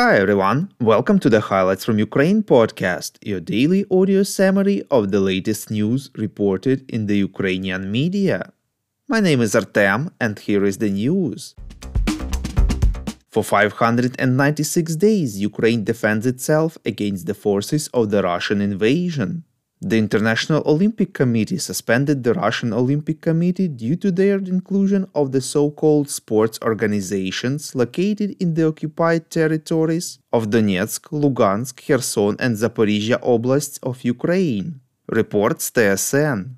Hi everyone, welcome to the Highlights from Ukraine podcast, your daily audio summary of the latest news reported in the Ukrainian media. My name is Artem, and here is the news. For 596 days, Ukraine defends itself against the forces of the Russian invasion. The International Olympic Committee suspended the Russian Olympic Committee due to their inclusion of the so called sports organizations located in the occupied territories of Donetsk, Lugansk, Kherson, and Zaporizhia oblasts of Ukraine, reports TSN.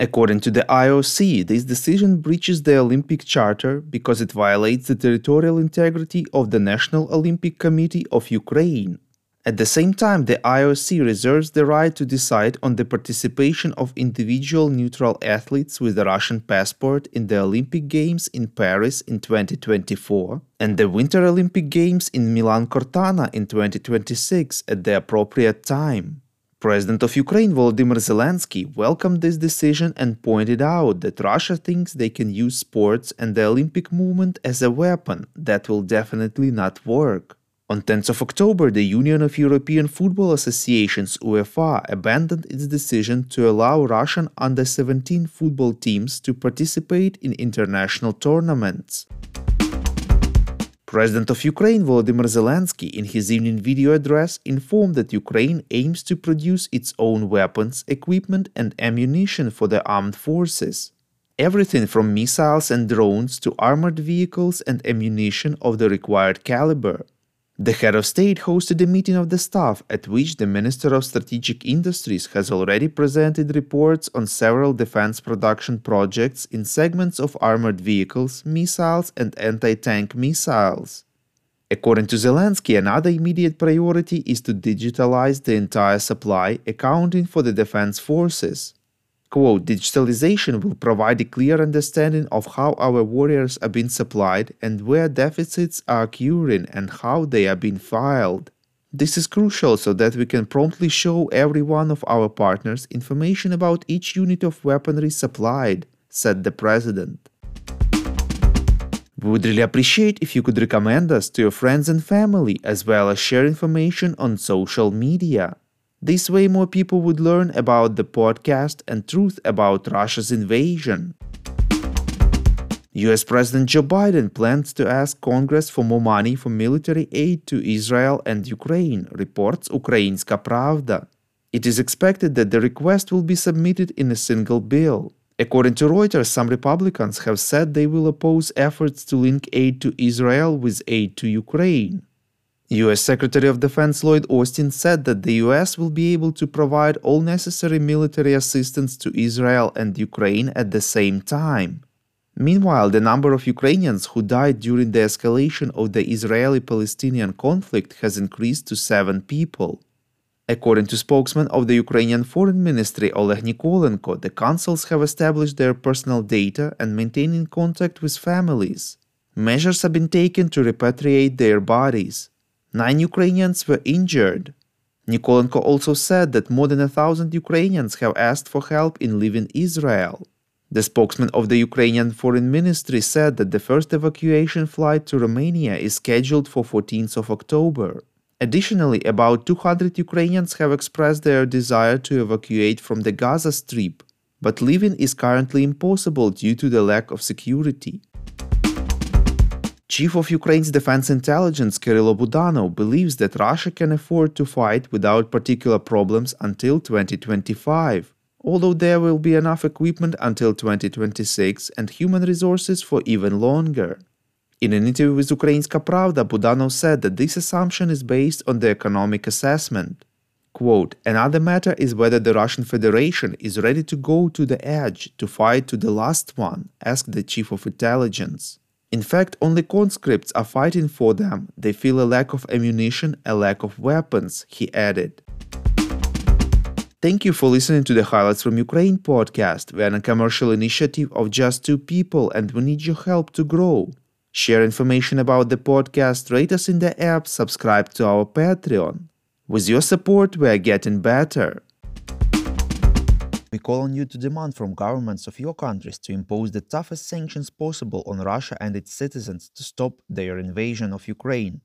According to the IOC, this decision breaches the Olympic Charter because it violates the territorial integrity of the National Olympic Committee of Ukraine at the same time, the IOC reserves the right to decide on the participation of individual neutral athletes with a Russian passport in the Olympic Games in Paris in 2024 and the Winter Olympic Games in Milan Cortina in 2026 at the appropriate time. President of Ukraine Volodymyr Zelensky welcomed this decision and pointed out that Russia thinks they can use sports and the Olympic movement as a weapon that will definitely not work. On 10th of October, the Union of European Football Associations UEFA abandoned its decision to allow Russian under-17 football teams to participate in international tournaments. President of Ukraine Volodymyr Zelensky in his evening video address informed that Ukraine aims to produce its own weapons, equipment and ammunition for the armed forces. Everything from missiles and drones to armored vehicles and ammunition of the required caliber. The head of state hosted a meeting of the staff at which the Minister of Strategic Industries has already presented reports on several defense production projects in segments of armored vehicles, missiles, and anti tank missiles. According to Zelensky, another immediate priority is to digitalize the entire supply, accounting for the defense forces. Quote, digitalization will provide a clear understanding of how our warriors are being supplied and where deficits are occurring and how they are being filed. This is crucial so that we can promptly show every one of our partners information about each unit of weaponry supplied, said the president. We would really appreciate if you could recommend us to your friends and family as well as share information on social media. This way, more people would learn about the podcast and truth about Russia's invasion. US President Joe Biden plans to ask Congress for more money for military aid to Israel and Ukraine, reports Ukrainska Pravda. It is expected that the request will be submitted in a single bill. According to Reuters, some Republicans have said they will oppose efforts to link aid to Israel with aid to Ukraine. US Secretary of Defense Lloyd Austin said that the US will be able to provide all necessary military assistance to Israel and Ukraine at the same time. Meanwhile, the number of Ukrainians who died during the escalation of the Israeli Palestinian conflict has increased to seven people. According to spokesman of the Ukrainian Foreign Ministry Oleg Nikolenko, the consuls have established their personal data and maintaining contact with families. Measures have been taken to repatriate their bodies. Nine Ukrainians were injured. Nikolenko also said that more than a thousand Ukrainians have asked for help in leaving Israel. The spokesman of the Ukrainian Foreign Ministry said that the first evacuation flight to Romania is scheduled for 14th of October. Additionally, about 200 Ukrainians have expressed their desire to evacuate from the Gaza Strip, but leaving is currently impossible due to the lack of security. Chief of Ukraine's Defense Intelligence Kyrylo Budanov believes that Russia can afford to fight without particular problems until 2025, although there will be enough equipment until 2026 and human resources for even longer. In an interview with Ukrainska Pravda, Budanov said that this assumption is based on the economic assessment. Quote, Another matter is whether the Russian Federation is ready to go to the edge to fight to the last one, asked the chief of intelligence. In fact, only conscripts are fighting for them. They feel a lack of ammunition, a lack of weapons, he added. Thank you for listening to the Highlights from Ukraine podcast. We are a commercial initiative of just two people and we need your help to grow. Share information about the podcast, rate us in the app, subscribe to our Patreon. With your support, we are getting better. We call on you to demand from governments of your countries to impose the toughest sanctions possible on Russia and its citizens to stop their invasion of Ukraine.